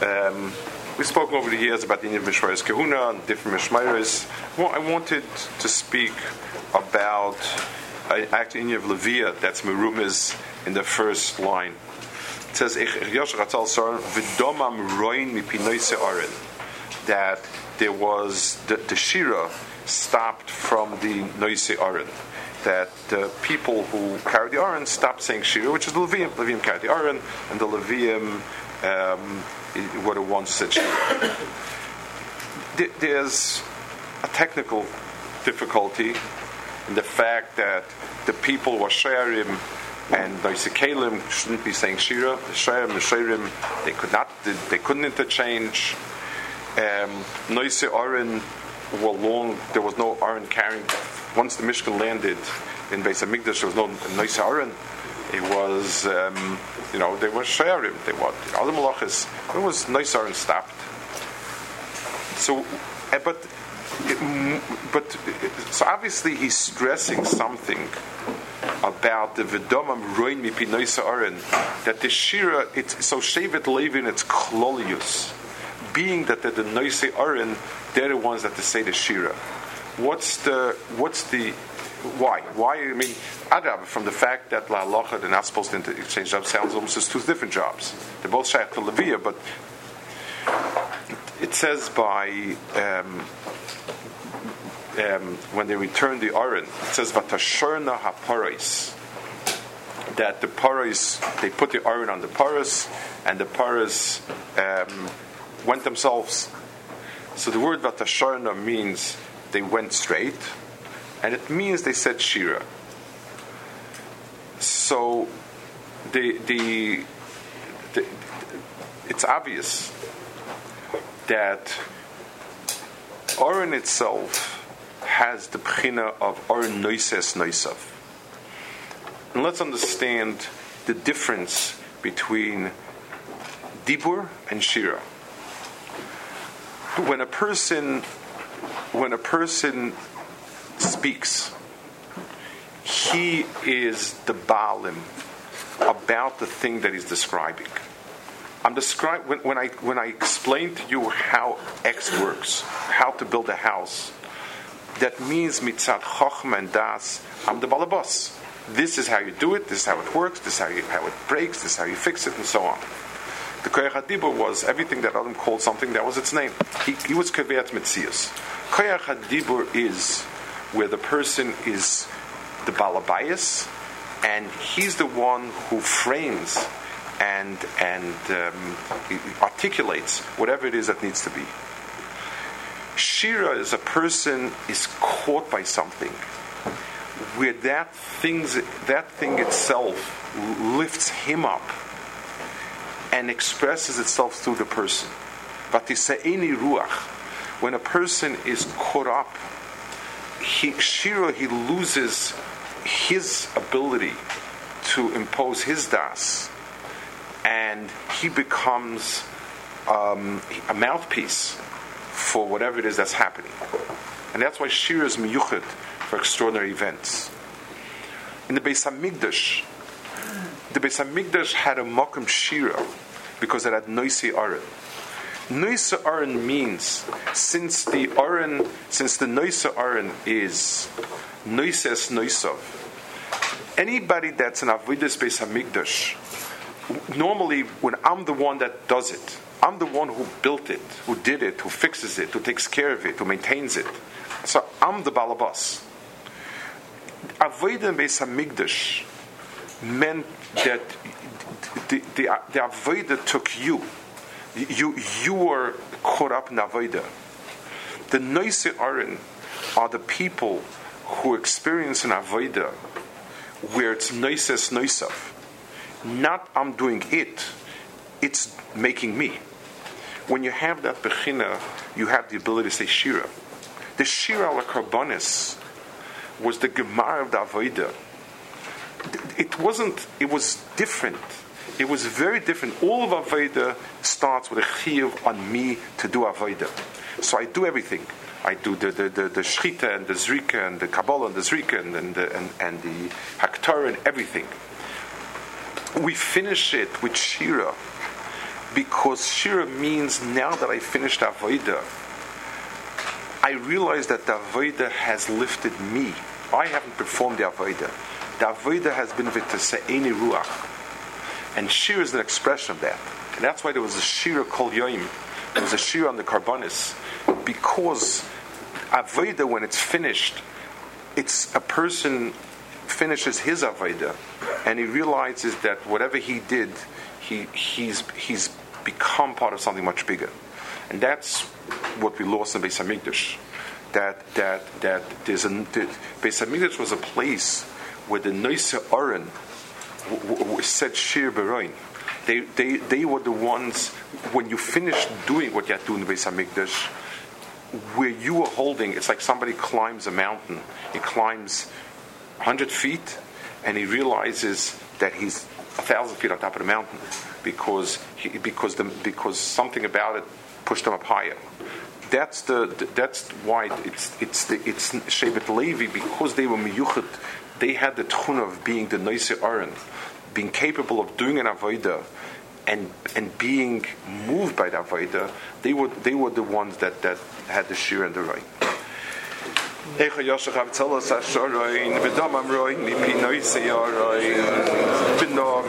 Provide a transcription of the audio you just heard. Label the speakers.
Speaker 1: Um, we've spoken over the years about the Indian Mishmaris Kahuna and different Mishmaris. Well, I wanted to speak about uh, actually Indian of Levia, that's Merumiz in the first line. It says, that there was the, the Shira stopped from the Noise Aron. That the people who carried the Aron stopped saying Shira, which is the Levium. Levium carried the Aron, and the Levium um, the ones said Shira. There's a technical difficulty in the fact that the people were Sherim and Kalim shouldn't be saying Shira. The Sherim and Sherim, they could not, they couldn't interchange. Um, Noise were long, there was no Aron carrying. Once the Mishkan landed in Beis Hamikdash, there was no nice Aron. It was, um, you know, they were sharing. They were other malachas. It was nice Aron stopped. So, eh, but, but so obviously he's stressing something about the Vidomam Roin Mipinoisa that the Shira, it's so Shevet Levin, it's Klolius being that they're the Noise they're the ones that they say the Shira. What's the what's the why? Why? I mean, Adab, from the fact that La Locha, they're not supposed to exchange jobs, sounds almost as two different jobs. They're both Shaykh to Levia, but it says by um, um, when they return the Aron, it says Vatashorna HaParais that the paras they put the iron on the paras and the paras um, went themselves. So the word Vatasharna means they went straight, and it means they said Shira. So the, the, the it's obvious that Oren itself has the pchina of Oren Noises Noisav. And let's understand the difference between Dibur and Shira when a person when a person speaks, he is the Baalim about the thing that he's describing. I'm describe when, when, I when I explain to you how X works, how to build a house. That means mitzat chochma and das. I'm the balabas. This is how you do it. This is how it works. This is how, you, how it breaks. This is how you fix it, and so on. The Koyach HaDibur was everything that Adam called something, that was its name. He, he was Kaviat Mitzias. Koyach HaDibur is where the person is the Balabayas, and he's the one who frames and, and um, articulates whatever it is that needs to be. Shira is a person is caught by something where that things that thing itself lifts him up and expresses itself through the person. Vatiseini ruach. When a person is caught up, he, Shira, he loses his ability to impose his das, and he becomes um, a mouthpiece for whatever it is that's happening. And that's why Shira is miyuchet for extraordinary events. In the Beis Hamikdash, the Beis Hamikdash had a Mokum Shira because it had Noisi Aron. Noisa Aron means since the Aron, since the Noisa Aron is Noises Noisov, anybody that's an Avidas Beis Hamikdash, normally when I'm the one that does it, I'm the one who built it, who did it, who fixes it, who takes care of it, who maintains it. So I'm the balabas. Avodah Beis Hamikdash meant that the, the, the Avodah took you. You, you were caught up in Avodah. The Noise are the people who experience an Avodah where it's Noises Noisav. Not I'm doing it, it's making me. When you have that Bechina, you have the ability to say Shira. The Shira ala Karbonis was the Gemara of the Avodah it wasn't, it was different. It was very different. All of Aveda starts with a chiyuv on me to do Aveda. So I do everything. I do the, the, the, the Shchita and the Zrika and the Kabbalah and the Zrika and, and, the, and, and the Haktar and everything. We finish it with Shira. because Shira means now that I finished Avodah, I realize that the Avodah has lifted me. I haven't performed the Avodah. The Avodah has been with the v'tase'eni ruach. And Shira is an expression of that. And that's why there was a Shira Kol Yoim. There was a Shira on the Karbonis. Because Avodah, when it's finished, it's a person finishes his Avodah and he realizes that whatever he did, he, he's, he's become part of something much bigger. And that's what we lost in Beis Hamikdash. That that that there's a that Beis Hamikdash was a place where the w- w- said Shir Beroin. They, they, they were the ones, when you finished doing what you had to do in the Beis HaMikdash, where you were holding, it's like somebody climbs a mountain. He climbs 100 feet and he realizes that he's a thousand feet on top of the mountain because, he, because, the, because something about it pushed him up higher. That's the, that's why it's it's the it's Shevet Levi because they were miyuchet. They had the tchun of being the noise Aron, being capable of doing an avodah, and and being moved by the avodah. They were they were the ones that that had the shir and the Yaroin, V'nom